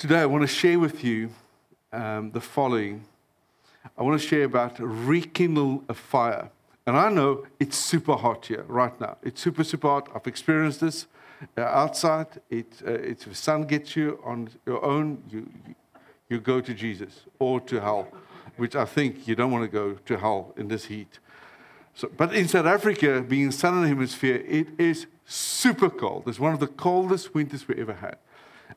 Today, I want to share with you um, the following. I want to share about rekindle a fire. And I know it's super hot here right now. It's super, super hot. I've experienced this uh, outside. It, uh, it's, if the sun gets you on your own, you, you, go to Jesus or to hell, which I think you don't want to go to hell in this heat. So, but in South Africa, being southern hemisphere, it is super cold. It's one of the coldest winters we ever had.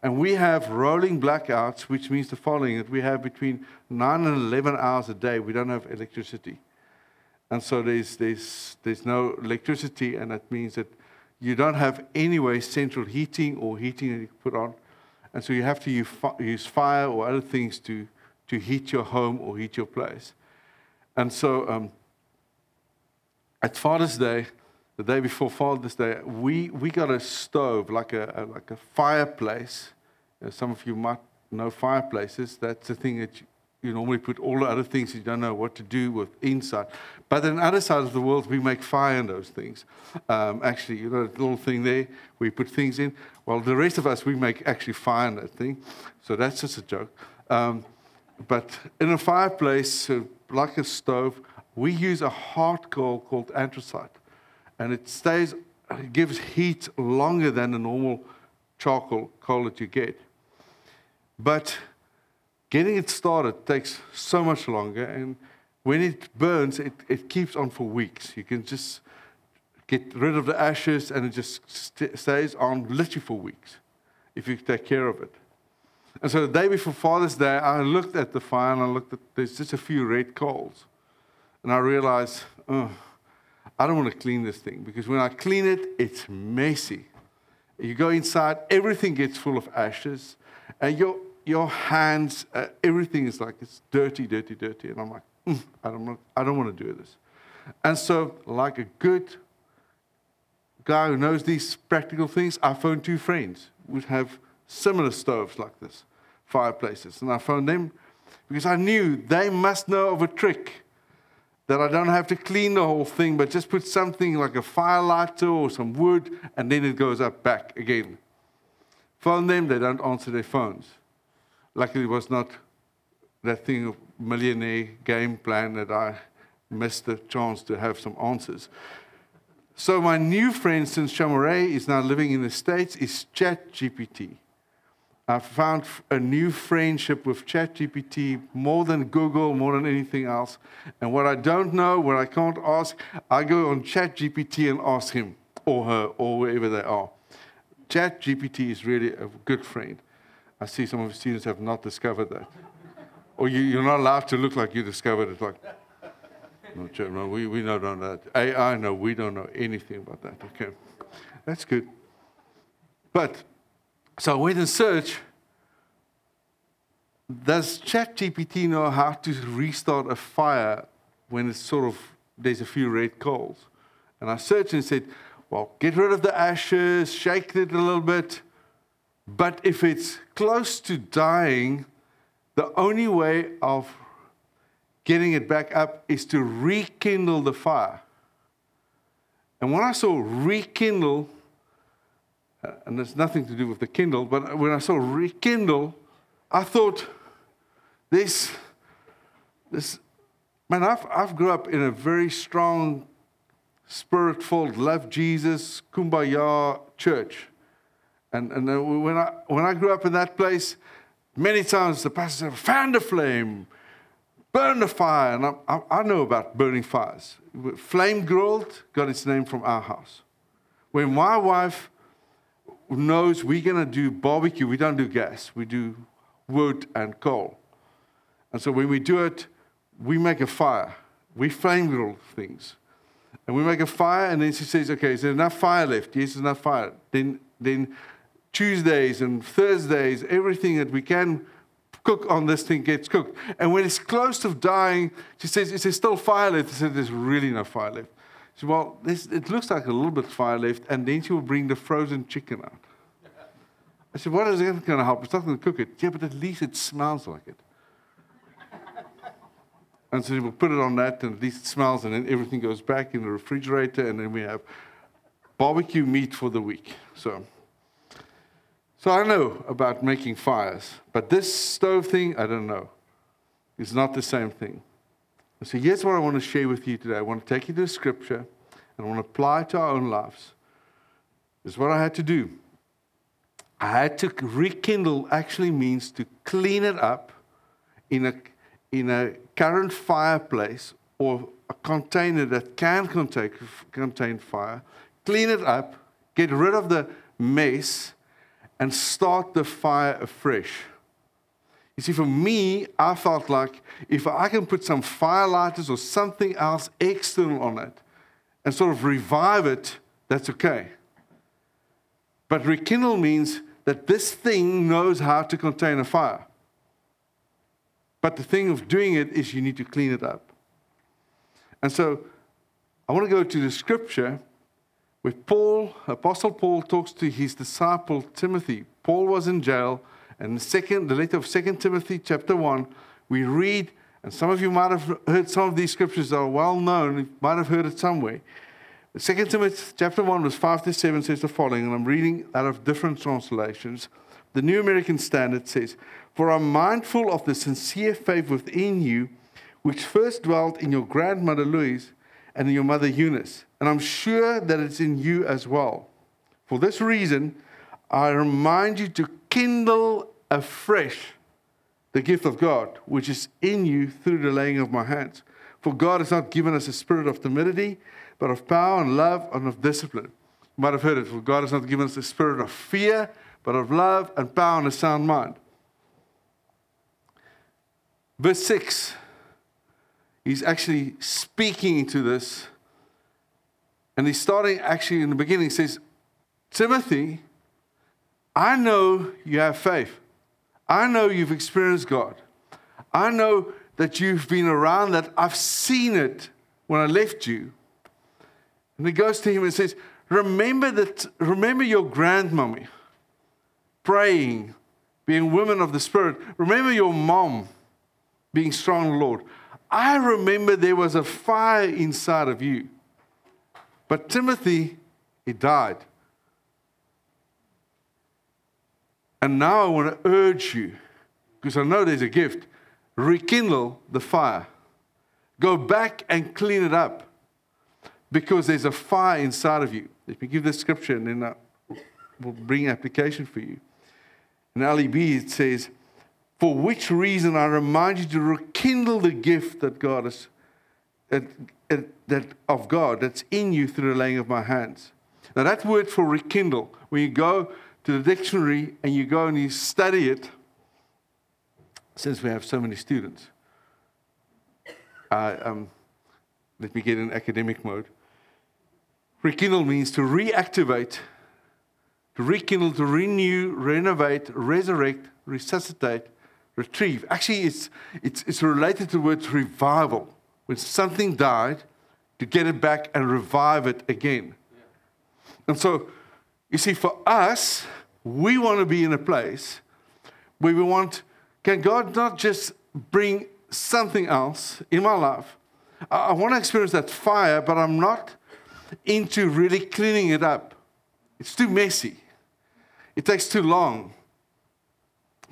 And we have rolling blackouts, which means the following that we have between 9 and 11 hours a day, we don't have electricity. And so there's, there's, there's no electricity, and that means that you don't have anyway central heating or heating that you put on. And so you have to use fire or other things to, to heat your home or heat your place. And so um, at Father's Day, the day before Father's Day, we, we got a stove, like a, a like a fireplace. Some of you might know fireplaces. That's the thing that you, you normally put all the other things you don't know what to do with inside. But in other sides of the world, we make fire in those things. Um, actually, you know, the little thing there, we put things in. Well, the rest of us, we make actually fire in that thing. So that's just a joke. Um, but in a fireplace, uh, like a stove, we use a hard coal called anthracite and it stays, it gives heat longer than the normal charcoal coal that you get. But getting it started takes so much longer, and when it burns, it, it keeps on for weeks. You can just get rid of the ashes, and it just st- stays on literally for weeks if you take care of it. And so the day before Father's Day, I looked at the fire and I looked at there's just a few red coals. And I realized, oh, I don't want to clean this thing because when I clean it, it's messy. You go inside, everything gets full of ashes, and your your hands, uh, everything is like it's dirty, dirty, dirty. And I'm like, mm, I don't I don't want to do this. And so, like a good guy who knows these practical things, I phoned two friends who have similar stoves like this, fireplaces, and I phoned them because I knew they must know of a trick that I don't have to clean the whole thing, but just put something like a firelighter or some wood, and then it goes up back again. Phone them, they don't answer their phones. Luckily, it was not that thing of millionaire game plan that I missed the chance to have some answers. So my new friend since Chamoré is now living in the States is ChatGPT. I found a new friendship with ChatGPT more than Google, more than anything else. And what I don't know, what I can't ask, I go on ChatGPT and ask him or her or wherever they are. ChatGPT is really a good friend. I see some of the students have not discovered that. or you, are not allowed to look like you discovered it. Like, no, no we, we don't know that. AI, no, we don't know anything about that. Okay, that's good. But so I went and searched. Does ChatGPT know how to restart a fire when it's sort of there's a few red coals? And I searched and said, well, get rid of the ashes, shake it a little bit. But if it's close to dying, the only way of getting it back up is to rekindle the fire. And when I saw rekindle, uh, and there's nothing to do with the Kindle, but when I saw rekindle, I thought, this, this, man, I've, I've grew up in a very strong, spirit-filled, love Jesus, kumbaya church. And, and when, I, when I grew up in that place, many times the pastor said, fan the flame, burn the fire. And I, I, I know about burning fires. Flame grilled got its name from our house. When my wife knows we're going to do barbecue, we don't do gas, we do wood and coal. And so when we do it, we make a fire. We flame grill things. And we make a fire, and then she says, Okay, is there enough fire left? Yes, there's enough fire. Then, then Tuesdays and Thursdays, everything that we can cook on this thing gets cooked. And when it's close to dying, she says, Is there still fire left? I said, There's really no fire left. She said, Well, this, it looks like a little bit of fire left. And then she will bring the frozen chicken out. I said, What is it going to help? It's not going to cook it. Yeah, but at least it smells like it. And so we'll put it on that, and at least it smells, and then everything goes back in the refrigerator, and then we have barbecue meat for the week. So, So I know about making fires, but this stove thing, I don't know. It's not the same thing. So here's what I want to share with you today. I want to take you to the scripture and I want to apply it to our own lives. This is what I had to do. I had to rekindle actually means to clean it up in a, in a current fireplace or a container that can contain, contain fire, clean it up, get rid of the mess, and start the fire afresh. You see, for me, I felt like if I can put some firelighters or something else external on it and sort of revive it, that's okay. But rekindle means that this thing knows how to contain a fire. But the thing of doing it is you need to clean it up. And so I want to go to the scripture where Paul, Apostle Paul, talks to his disciple Timothy. Paul was in jail, and the second, the letter of Second Timothy, chapter 1, we read, and some of you might have heard some of these scriptures that are well known, you might have heard it somewhere. Second Timothy chapter 1, verse 5 to 7 says the following, and I'm reading out of different translations. The New American Standard says, For I'm mindful of the sincere faith within you which first dwelt in your grandmother Lois and in your mother Eunice, and I'm sure that it's in you as well. For this reason, I remind you to kindle afresh the gift of God, which is in you through the laying of my hands. For God has not given us a spirit of timidity, but of power and love and of discipline. You might have heard it, for God has not given us a spirit of fear, but of love and power and a sound mind. Verse 6 he's actually speaking to this. And he's starting actually in the beginning, he says, Timothy, I know you have faith. I know you've experienced God. I know that you've been around that. I've seen it when I left you. And he goes to him and says, Remember that remember your grandmommy praying, being women of the spirit. Remember your mom being strong Lord. I remember there was a fire inside of you. But Timothy, he died. And now I want to urge you, because I know there's a gift, rekindle the fire. Go back and clean it up, because there's a fire inside of you. Let me give the scripture and then I will bring application for you. In LEB, it says, for which reason I remind you to rekindle the gift that God is, that, that of God that's in you through the laying of my hands. Now that word for rekindle, when you go to the dictionary and you go and you study it, since we have so many students, uh, um, let me get in academic mode. Rekindle means to reactivate, to rekindle, to renew, renovate, resurrect, resuscitate, retrieve. Actually, it's, it's, it's related to the word revival. When something died, to get it back and revive it again. And so, you see, for us, we want to be in a place where we want, can God not just bring something else in my life? I, I want to experience that fire, but I'm not into really cleaning it up. It's too messy. It takes too long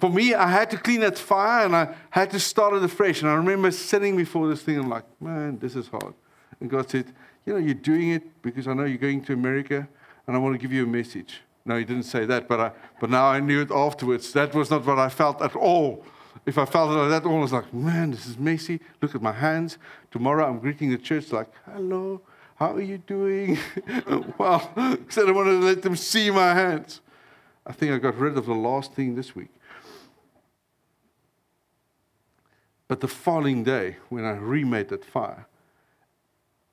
for me, I had to clean that fire and I had to start it afresh. And I remember sitting before this thing and like, man, this is hard. And God said, you know, you're doing it because I know you're going to America and I want to give you a message. No, he didn't say that, but, I, but now I knew it afterwards. That was not what I felt at all. If I felt it like that, all I was like, man, this is messy. Look at my hands. Tomorrow I'm greeting the church like, hello, how are you doing? well, because I don't want to let them see my hands. I think I got rid of the last thing this week. But the following day, when I remade that fire,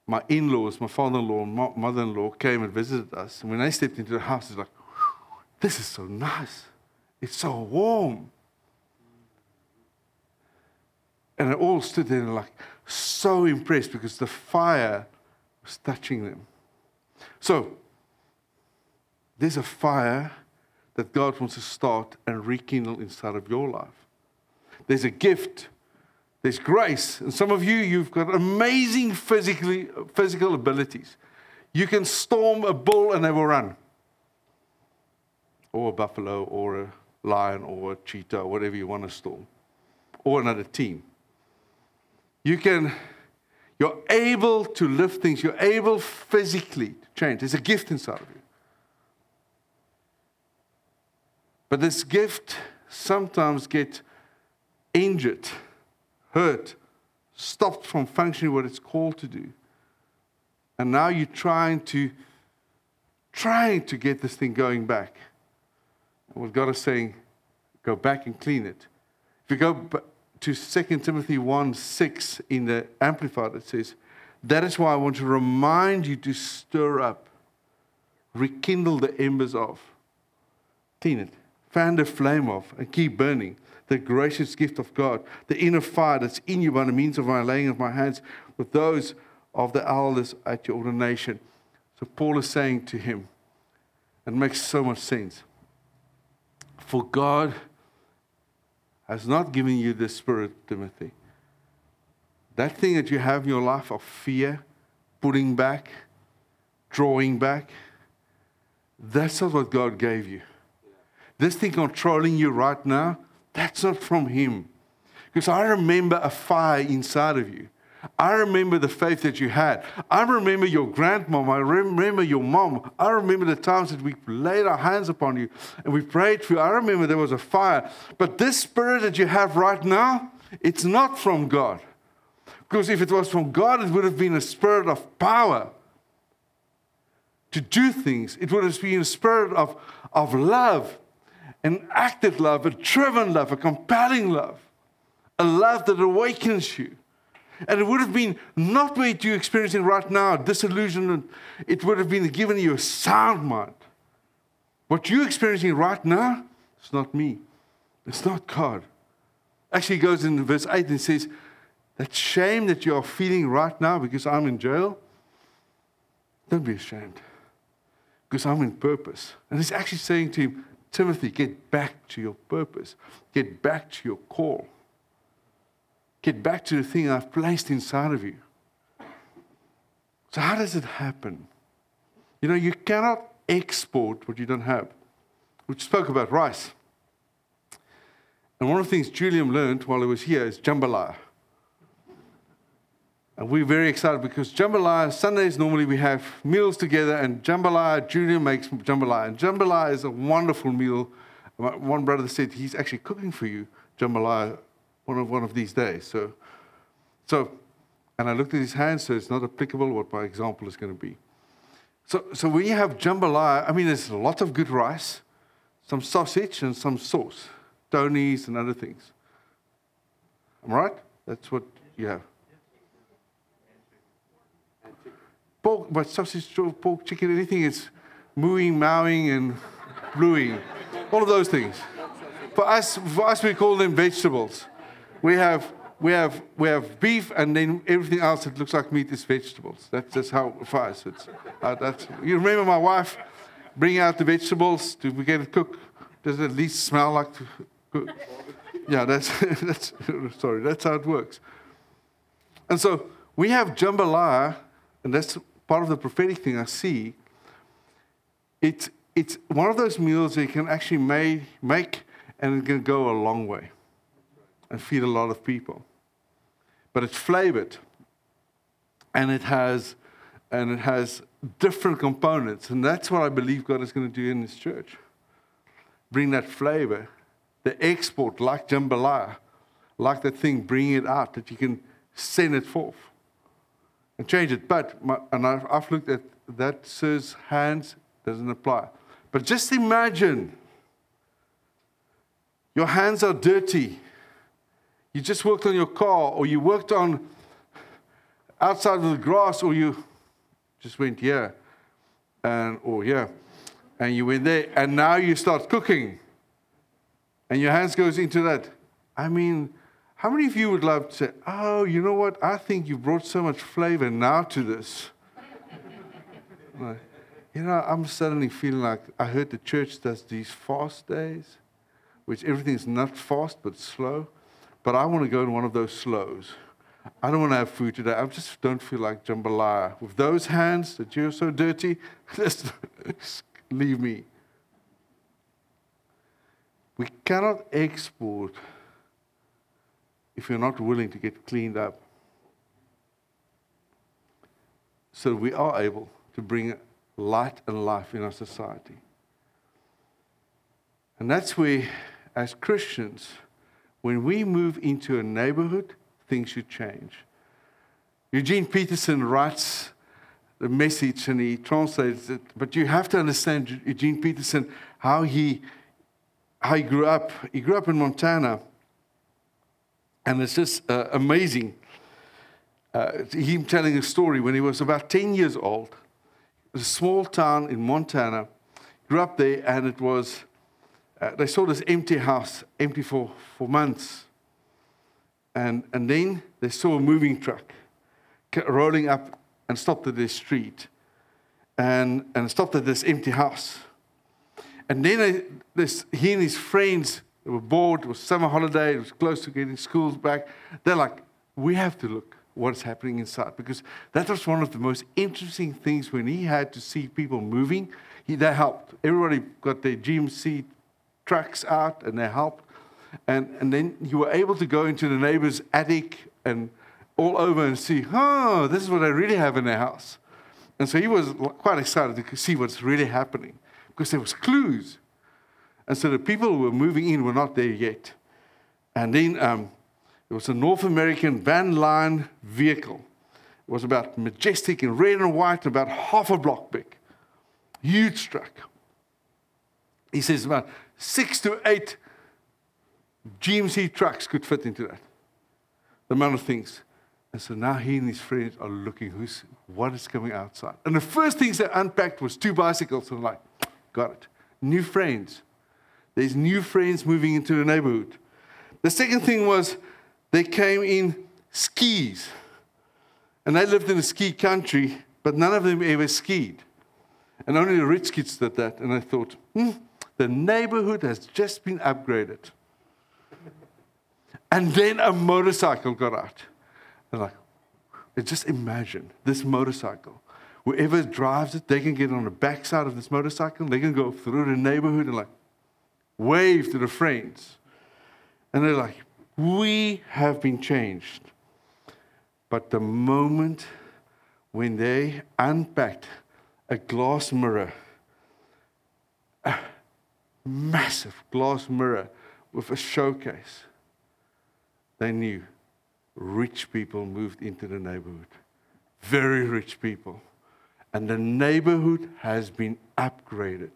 my in laws, my father in law, and mother in law came and visited us. And when I stepped into the house, it's like, this is so nice. It's so warm. And they all stood there and like so impressed because the fire was touching them. So, there's a fire that God wants to start and rekindle inside of your life. There's a gift there's grace. And some of you, you've got amazing physically, physical abilities. You can storm a bull and they will run. or a buffalo, or a lion, or a cheetah, whatever you want to storm, or another team. You can, you're able to lift things, you're able physically to change. There's a gift inside of you. But this gift sometimes gets injured, hurt, stopped from functioning what it's called to do. And now you're trying to trying to get this thing going back. And what God is saying, go back and clean it. If you go to 2 Timothy 1 6 in the Amplified, it says, That is why I want to remind you to stir up, rekindle the embers of, clean it, fan the flame of, and keep burning the gracious gift of God, the inner fire that's in you by the means of my laying of my hands with those of the elders at your ordination. So Paul is saying to him, and it makes so much sense. For God has not given you the spirit, Timothy. That thing that you have in your life of fear, putting back, drawing back, that's not what God gave you. This thing controlling you right now, that's not from Him. Because I remember a fire inside of you. I remember the faith that you had. I remember your grandmom. I remember your mom. I remember the times that we laid our hands upon you and we prayed for you. I remember there was a fire. But this spirit that you have right now, it's not from God. Because if it was from God, it would have been a spirit of power to do things. It would have been a spirit of, of love, an active love, a driven love, a compelling love, a love that awakens you. And it would have been not what you're experiencing right now, disillusionment. It would have been given you a sound mind. What you're experiencing right now, it's not me. It's not God. Actually, goes in verse 8 and says, That shame that you are feeling right now because I'm in jail, don't be ashamed. Because I'm in purpose. And he's actually saying to him, Timothy, get back to your purpose, get back to your call. Get back to the thing I've placed inside of you. So, how does it happen? You know, you cannot export what you don't have. We spoke about rice. And one of the things Julian learned while he was here is jambalaya. And we're very excited because jambalaya, Sundays normally we have meals together, and jambalaya, Julian makes jambalaya. And jambalaya is a wonderful meal. One brother said he's actually cooking for you jambalaya one of, one of these days. So, so, and I looked at his hands, so it's not applicable what my example is going to be. So, so when you have jambalaya, I mean, there's a lot of good rice, some sausage, and some sauce, Tony's and other things. Am I right? That's what you have. Pork, but sausage, pork, chicken, anything is mooing, mowing, and bluing. All of those things. For us, for us, we call them vegetables we have we have we have beef, and then everything else that looks like meat is vegetables. That's just how for us it's. Uh, that's, you remember my wife bring out the vegetables to get it cooked. Does it at least smell like cook? Yeah, that's that's sorry. That's how it works. And so we have jambalaya, and that's part of the prophetic thing I see. It's it's one of those meals that you can actually make, make and it can go a long way and feed a lot of people. But it's flavored and it has and it has different components. And that's what I believe God is going to do in this church. Bring that flavor, the export, like jambalaya, like that thing, bring it out that you can send it forth change it. But, my, and I've, I've looked at that says hands, doesn't apply. But just imagine your hands are dirty you just worked on your car, or you worked on outside of the grass, or you just went here, and or here, and you went there, and now you start cooking, and your hands goes into that. I mean, how many of you would love to say, "Oh, you know what? I think you brought so much flavor now to this." you know, I'm suddenly feeling like I heard the church does these fast days, which everything is not fast but slow. But I want to go in one of those slows. I don't want to have food today. I just don't feel like jambalaya. With those hands that you're so dirty, just leave me. We cannot export if you're not willing to get cleaned up. So we are able to bring light and life in our society. And that's where, as Christians, when we move into a neighborhood, things should change. Eugene Peterson writes the message and he translates it, but you have to understand Eugene Peterson, how he, how he grew up. He grew up in Montana, and it's just uh, amazing. Uh, him telling a story when he was about 10 years old. A small town in Montana. Grew up there, and it was uh, they saw this empty house, empty for, for months. And, and then they saw a moving truck rolling up and stopped at this street and, and stopped at this empty house. And then this, he and his friends were bored, it was summer holiday, it was close to getting schools back. They're like, we have to look what's happening inside because that was one of the most interesting things when he had to see people moving. He, they helped. Everybody got their GMC trucks out and they helped. And, and then you were able to go into the neighbor's attic and all over and see, oh, this is what I really have in their house. And so he was quite excited to see what's really happening because there was clues. And so the people who were moving in were not there yet. And then um, was a North American van line vehicle. It was about majestic in red and white, about half a block big. Huge truck. He says about six to eight GMC trucks could fit into that. The amount of things. And so now he and his friends are looking who's what is coming outside. And the first things they unpacked was two bicycles. And like, got it. New friends. There's new friends moving into the neighborhood. The second thing was they came in skis. And they lived in a ski country, but none of them ever skied. And only the rich kids did that. And I thought, hmm, the neighborhood has just been upgraded. And then a motorcycle got out. And like, just imagine this motorcycle. Whoever drives it, they can get on the backside of this motorcycle. They can go through the neighborhood and like wave to the friends. And they're like, we have been changed. But the moment when they unpacked a glass mirror, a massive glass mirror with a showcase. They knew rich people moved into the neighborhood. Very rich people. And the neighborhood has been upgraded.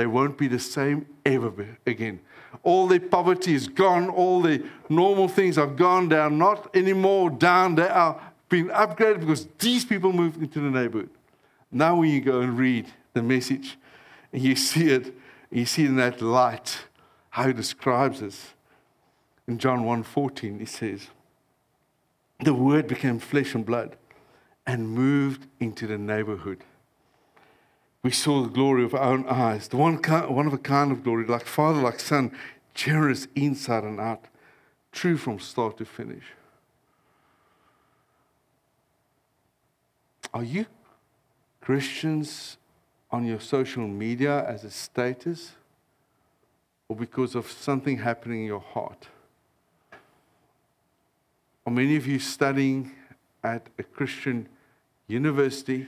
They won't be the same ever again. All their poverty is gone. All the normal things are gone. They are not anymore down. They are being upgraded because these people moved into the neighborhood. Now, when you go and read the message and you see it, you see in that light how he describes this. In John 1:14, he says, The word became flesh and blood and moved into the neighborhood. We saw the glory of our own eyes, the one, one of a kind of glory, like Father, like Son, generous inside and out, true from start to finish. Are you Christians on your social media as a status or because of something happening in your heart? Are many of you studying at a Christian university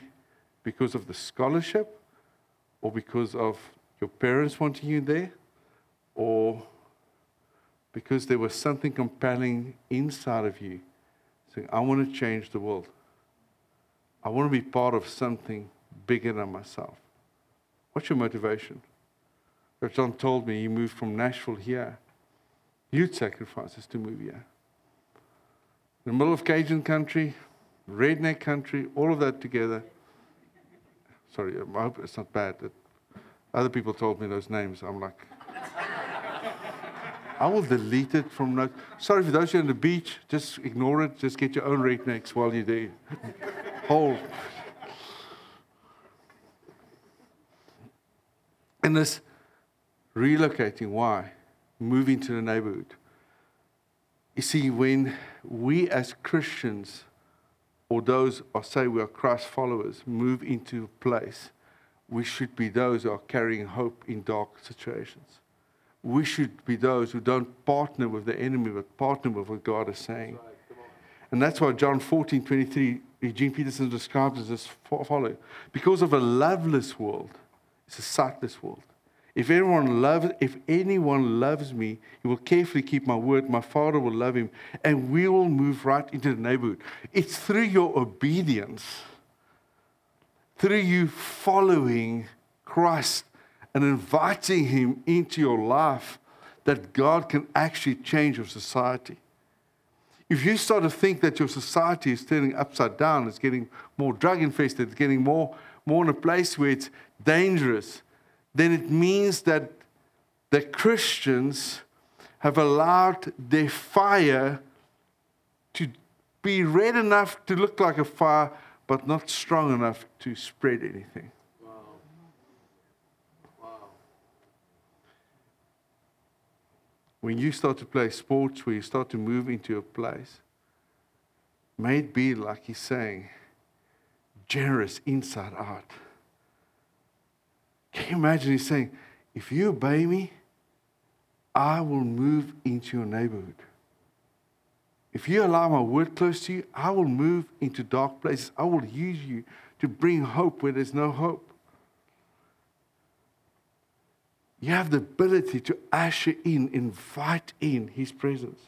because of the scholarship or because of your parents wanting you there or because there was something compelling inside of you saying, I want to change the world. I want to be part of something bigger than myself. What's your motivation? John told me he moved from Nashville here. Huge sacrifices to move here. In the middle of Cajun country, redneck country, all of that together. Sorry, I hope it's not bad that other people told me those names. I'm like, I will delete it from notes. Sorry for those are on the beach, just ignore it. Just get your own rednecks while you're there. Whole And this relocating, why? Moving to the neighborhood. You see, when we as Christians, or those who say we are Christ followers, move into a place, we should be those who are carrying hope in dark situations. we should be those who don't partner with the enemy, but partner with what God is saying. And that's why John 14, 23, Eugene Peterson describes it as follow. Because of a loveless world, it's a sightless world. If anyone loves, if anyone loves me, he will carefully keep my word. My Father will love him, and we will move right into the neighborhood. It's through your obedience, through you following Christ and inviting Him into your life, that God can actually change your society. If you start to think that your society is turning upside down, it's getting more drug infested, it's getting more, more in a place where it's dangerous, then it means that the Christians have allowed their fire to be red enough to look like a fire, but not strong enough to spread anything. When you start to play sports, where you start to move into a place, may it be like he's saying, generous inside out. Can you imagine he's saying, if you obey me, I will move into your neighborhood. If you allow my word close to you, I will move into dark places. I will use you to bring hope where there's no hope. You have the ability to usher in, invite in his presence.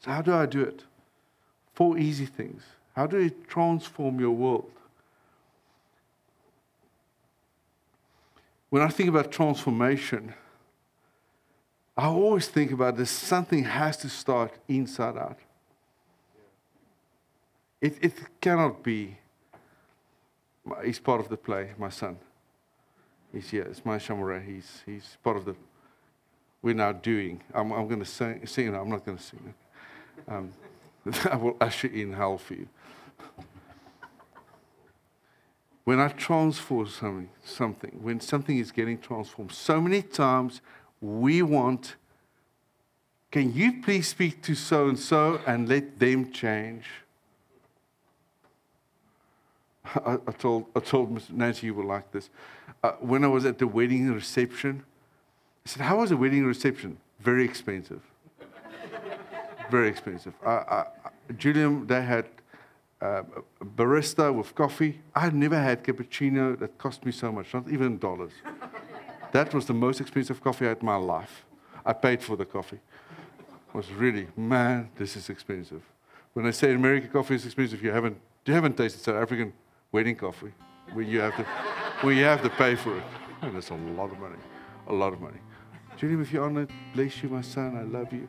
So, how do I do it? Four easy things. How do you transform your world? When I think about transformation, I always think about this something has to start inside out. It, it cannot be, he's part of the play, my son. He's here, it's my Shamura. He's, he's part of the, we're now doing. I'm, I'm going to sing, sing, I'm not going to sing it. Um, I will usher in hell for you when I transform something, something, when something is getting transformed, so many times we want, can you please speak to so and so and let them change? I, I, told, I told Nancy you will like this. Uh, when I was at the wedding reception, I said, How was the wedding reception? Very expensive. Very expensive. I, I, Julian, they had uh, barista with coffee. I never had cappuccino that cost me so much, not even dollars. that was the most expensive coffee I had in my life. I paid for the coffee. It was really, man, this is expensive. When I say American coffee is expensive, you haven't, you haven't tasted South African wedding coffee, where you have to, where you have to pay for it. And that's a lot of money, a lot of money. Julian, if you're on it, bless you, my son. I love you.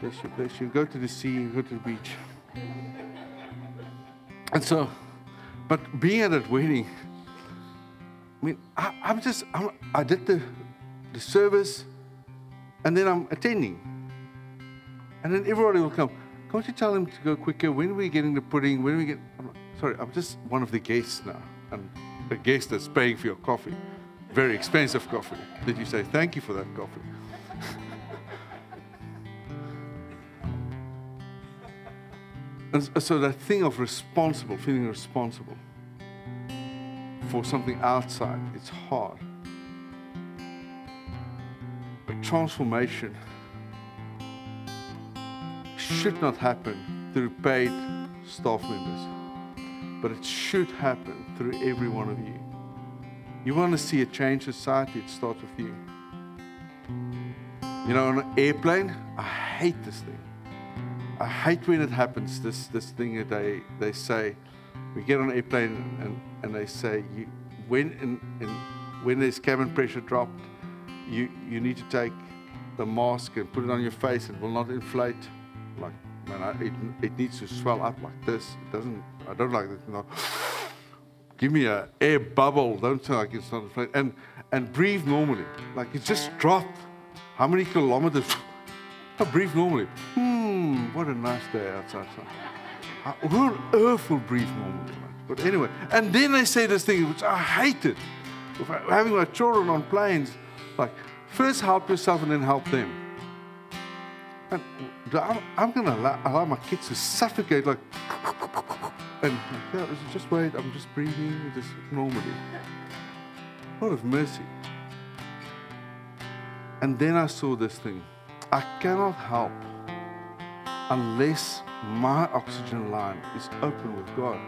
Bless you, bless you. Go to the sea, go to the beach. And so, but being at that wedding, I mean, I, am just, I'm, i did the, the service and then I'm attending. And then everybody will come. Can't you tell them to go quicker? When are we getting the pudding? When are we get? I'm like, sorry, I'm just one of the guests now. And a guest that's paying for your coffee. Very expensive coffee. Did you say thank you for that coffee? And so that thing of responsible, feeling responsible for something outside, it's hard. But transformation should not happen through paid staff members, but it should happen through every one of you. You want to see a change in society, it starts with you. You know, on an airplane, I hate this thing. I hate when it happens, this, this thing that they, they say. We get on an airplane and, and they say, you, when, in, in, when there's cabin pressure dropped, you, you need to take the mask and put it on your face. It will not inflate. Like, man, I, it, it needs to swell up like this. It doesn't, I don't like it. No. Give me a air bubble. Don't say like it's not inflated. And, and breathe normally. Like it's just dropped. How many kilometers? I breathe normally. Hmm, what a nice day outside. On earth will breathe normally? But anyway, and then they say this thing, which I hated. Having my children on planes, like, first help yourself and then help them. And I'm, going to allow, allow, my kids to suffocate, like, and yeah, just wait, I'm just breathing, just normally. What of mercy. And then I saw this thing. I cannot help unless my oxygen line is open with God.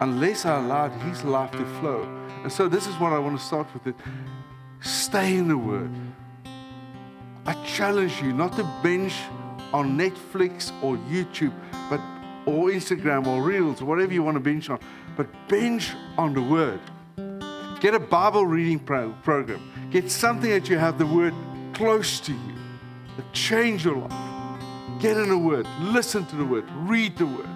Unless I allowed His life to flow. And so this is what I want to start with it. Stay in the Word. I challenge you not to binge on Netflix or YouTube, but or Instagram or Reels or whatever you want to binge on, but binge on the Word. Get a Bible reading pro- program. Get something that you have the Word close to you that change your life. Get in the Word, listen to the Word, read the Word.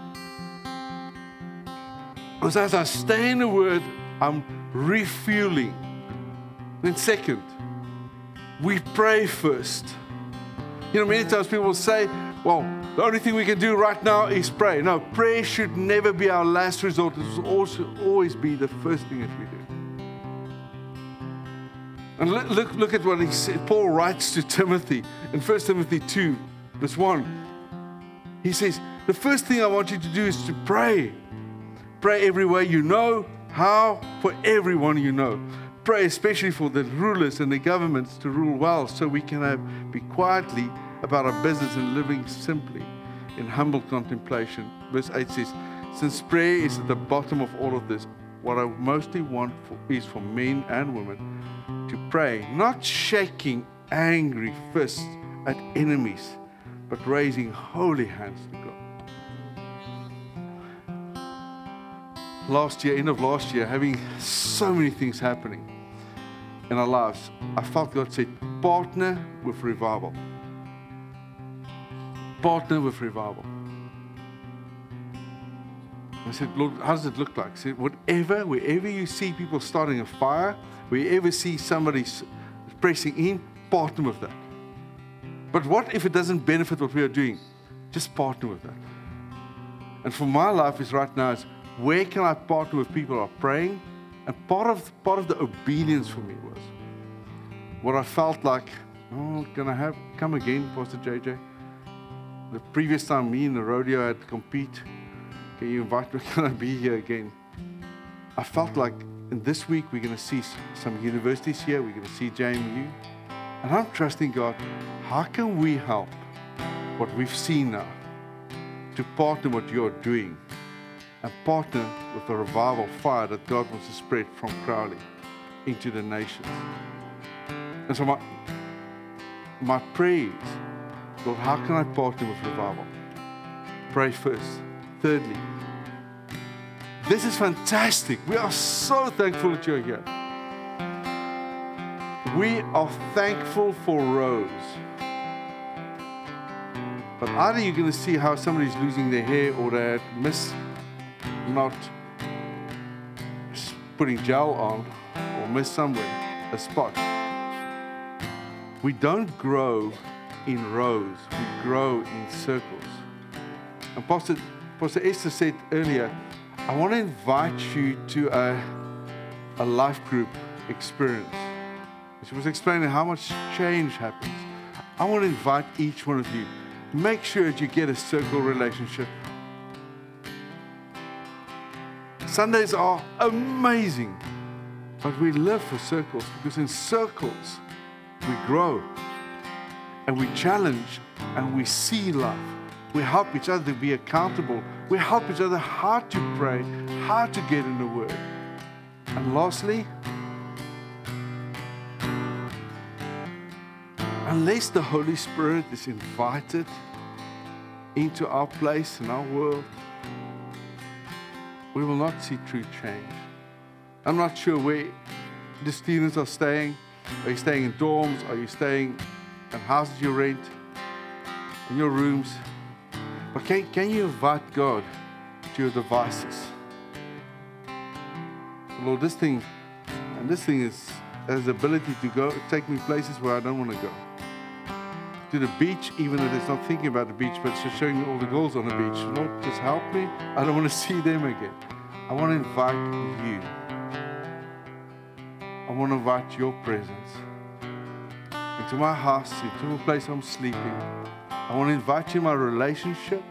Because as I stay in the Word, I'm refueling. Then, second, we pray first. You know, many times people say, well, the only thing we can do right now is pray. No, prayer should never be our last resort. It should also always be the first thing that we do. And look, look, look at what he said. Paul writes to Timothy in 1 Timothy 2, verse 1. He says, The first thing I want you to do is to pray. Pray every way you know, how? For everyone you know. Pray especially for the rulers and the governments to rule well so we can have, be quietly about our business and living simply in humble contemplation. Verse 8 says, Since prayer is at the bottom of all of this, what I mostly want for, is for men and women to pray, not shaking angry fists at enemies, but raising holy hands to God. Last year, end of last year, having so many things happening in our lives, I felt God said, partner with revival. Partner with revival. I said, Lord, how does it look like? I said, whatever, wherever you see people starting a fire, wherever you see somebody pressing in, partner with that. But what if it doesn't benefit what we are doing? Just partner with that. And for my life is right now is where can I partner with people who are praying? And part of part of the obedience for me was what I felt like, oh, can I have come again, Pastor JJ? The previous time me and the rodeo had to compete, can you invite me? Can I be here again? I felt like in this week we're going to see some universities here, we're going to see JMU. And I'm trusting God, how can we help what we've seen now to partner what you're doing and partner with the revival fire that God wants to spread from Crowley into the nations? And so my, my prayer is, Lord, how can I partner with revival? Pray first. Thirdly, this is fantastic. We are so thankful that you're here. We are thankful for rows. But either you're going to see how somebody's losing their hair or they miss not putting gel on or miss somewhere a spot. We don't grow in rows, we grow in circles. And Pastor, Pastor Esther said earlier, I want to invite you to a, a life group experience. She was explaining how much change happens. I want to invite each one of you. Make sure that you get a circle relationship. Sundays are amazing, but we live for circles because in circles we grow and we challenge and we see love. We help each other to be accountable. We help each other how to pray, how to get in the Word. And lastly, unless the Holy Spirit is invited into our place and our world, we will not see true change. I'm not sure where the students are staying. Are you staying in dorms? Are you staying in houses you rent? In your rooms? But can, can you invite God to your devices? Lord, this thing, and this thing is has the ability to go take me places where I don't want to go. To the beach, even if it's not thinking about the beach, but it's just showing all the girls on the beach. Lord, just help me. I don't want to see them again. I want to invite you. I want to invite your presence into my house, into the place I'm sleeping. I want to invite you in my relationship.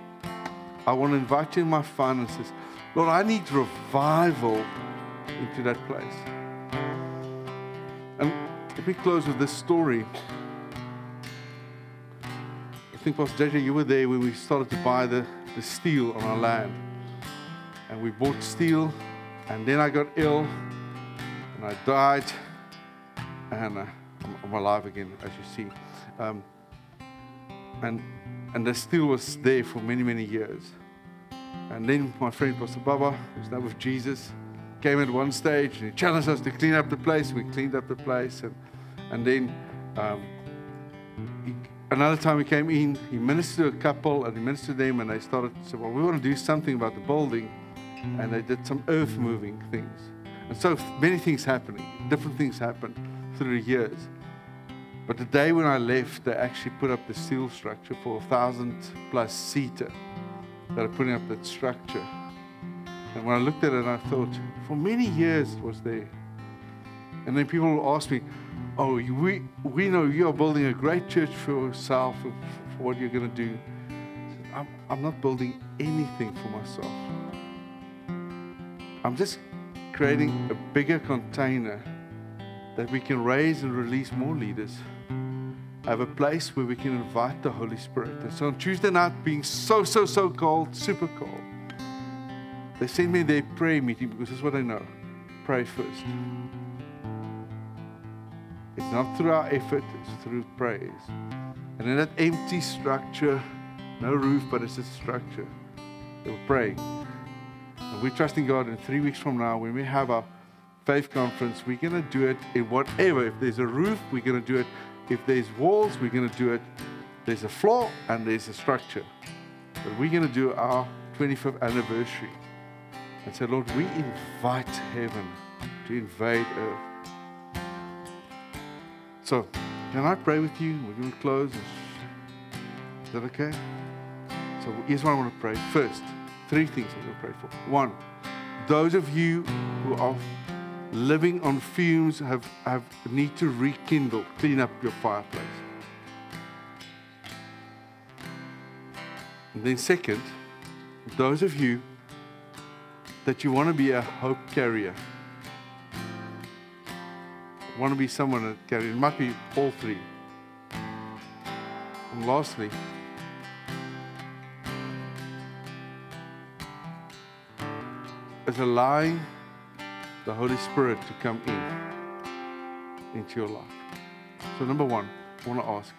I want to invite you in my finances. Lord, I need revival into that place. And let me close with this story. Think, Pastor JJ, you were there when we started to buy the, the steel on our land. And we bought steel, and then I got ill, and I died, and uh, I'm, I'm alive again, as you see. Um, and, and the steel was there for many, many years. And then my friend Pastor Baba, who's now with Jesus, came at one stage and he challenged us to clean up the place. We cleaned up the place. And, and then um, he, another time he came in, he ministered to a couple and he ministered to them and they started to say, well, we want to do something about the building. And they did some earth moving things. And so many things happening, different things happened through the years. But the day when I left, they actually put up the steel structure for a thousand plus seater that are putting up that structure. And when I looked at it, I thought, for many years it was there. And then people ask me, Oh, we, we know you are building a great church for yourself, for, for what you're going to do. I'm, I'm not building anything for myself. I'm just creating a bigger container that we can raise and release more leaders. I have a place where we can invite the Holy Spirit. And so on Tuesday night, being so, so, so cold, super cold, they send me their prayer meeting because this is what I know. Pray first. It's not through our effort, it's through praise. And in that empty structure, no roof, but it's a structure, were praying. And we're trusting God in three weeks from now, when we have our faith conference, we're going to do it in whatever. If there's a roof, we're going to do it. If there's walls, we're going to do it. There's a floor and there's a structure. But we're going to do our 25th anniversary and say, Lord, we invite heaven to invade earth. So, can I pray with you? We're going to close. Is that okay? So, here's what I want to pray. First, three things I'm going to pray for. One, those of you who are living on fumes have, have need to rekindle, clean up your fireplace. And then second, those of you that you want to be a hope carrier. Want to be someone that carries. It might be all three. And lastly, is allowing the Holy Spirit to come in into your life. So, number one, I want to ask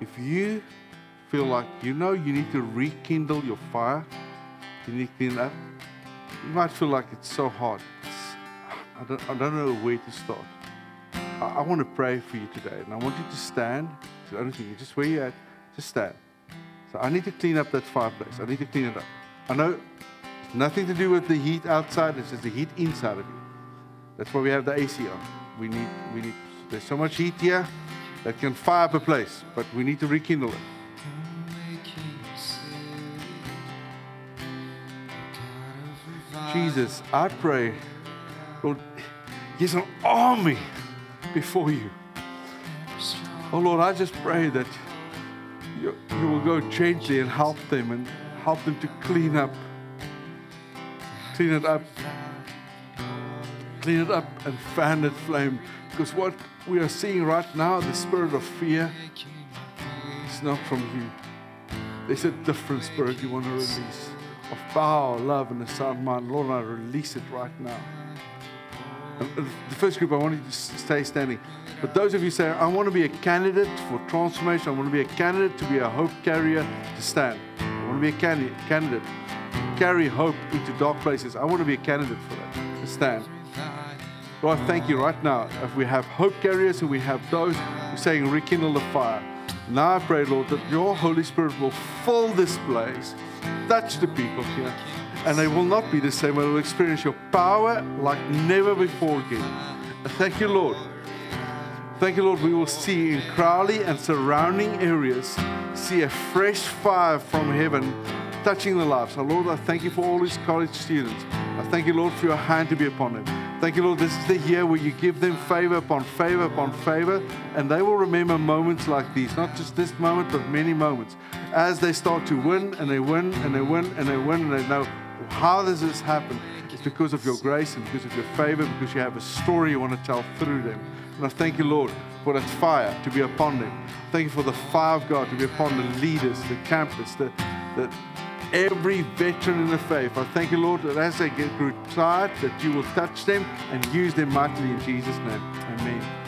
if you feel like you know you need to rekindle your fire, you need to clean up, you might feel like it's so hard. I, don't, I don't know where to start. I, want to pray for you today, and I want you to stand. So I don't think you just where you're at, just stand. So I need to clean up that fireplace. I need to clean it up. I know it's nothing to do with the heat outside, it's just the heat inside of you. That's why we have the AC on. We need, we need, there's so much heat here that can fire up a place, but we need to rekindle it. Jesus, I pray, Lord, there's an army before you. Oh Lord, I just pray that you, you will go gently and help them and help them to clean up. Clean it up. Clean it up and fan that flame. Because what we are seeing right now, the spirit of fear, is not from you. There's a different spirit you want to release of power, love, and a sound mind. Lord, I release it right now. The first group, I want you to stay standing. But those of you say, I want to be a candidate for transformation, I want to be a candidate to be a hope carrier, to stand. I want to be a candidate, candidate carry hope into dark places. I want to be a candidate for that, to stand. Lord, I thank you right now. If we have hope carriers and we have those who saying, rekindle the fire. Now I pray, Lord, that your Holy Spirit will fill this place, touch the people here, and they will not be the same. They will experience your power like never before again. Thank you, Lord. Thank you, Lord. We will see in Crowley and surrounding areas, see a fresh fire from heaven touching the lives. So, Lord, I thank you for all these college students. I thank you, Lord, for your hand to be upon them. Thank you, Lord. This is the year where you give them favor upon favor upon favor, and they will remember moments like these, not just this moment, but many moments, as they start to win and they win and they win and they win and they know how does this happen? It's because of your grace and because of your favor, because you have a story you want to tell through them. And I thank you, Lord, for that fire to be upon them. Thank you for the fire of God to be upon the leaders, the campus, the, the every veteran in the faith. I thank you, Lord, that as they get grew tired, that you will touch them and use them mightily in Jesus' name. Amen.